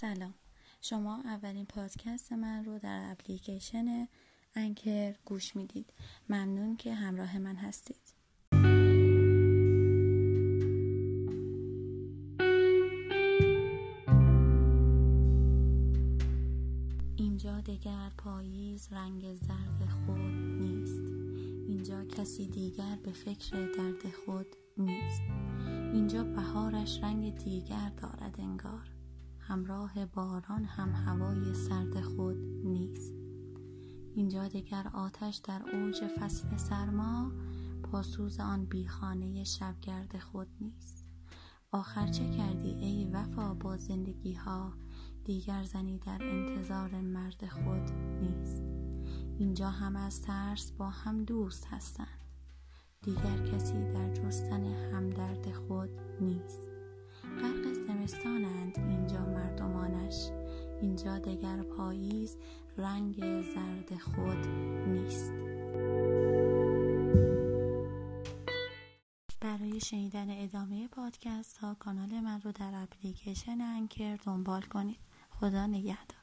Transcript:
سلام. شما اولین پادکست من رو در اپلیکیشن انکر گوش می‌دید. ممنون که همراه من هستید. اینجا دگر پاییز رنگ زرد خود نیست. اینجا کسی دیگر به فکر درد خود نیست. اینجا بهارش رنگ دیگر دارد انگار. همراه باران هم هوای سرد خود نیست. اینجا دیگر آتش در اوج فصل سرما پاسوز آن بیخانه شبگرد خود نیست. آخر چه کردی ای وفا با زندگی ها دیگر زنی در انتظار مرد خود نیست. اینجا هم از ترس با هم دوست هستند. دیگر کسی در جستن همدرد خود نیست. غرق زمستانند اینجا اینجا دگر پاییز رنگ زرد خود نیست. برای شنیدن ادامه پادکست ها کانال من رو در اپلیکیشن انکر دنبال کنید. خدا نگهدار.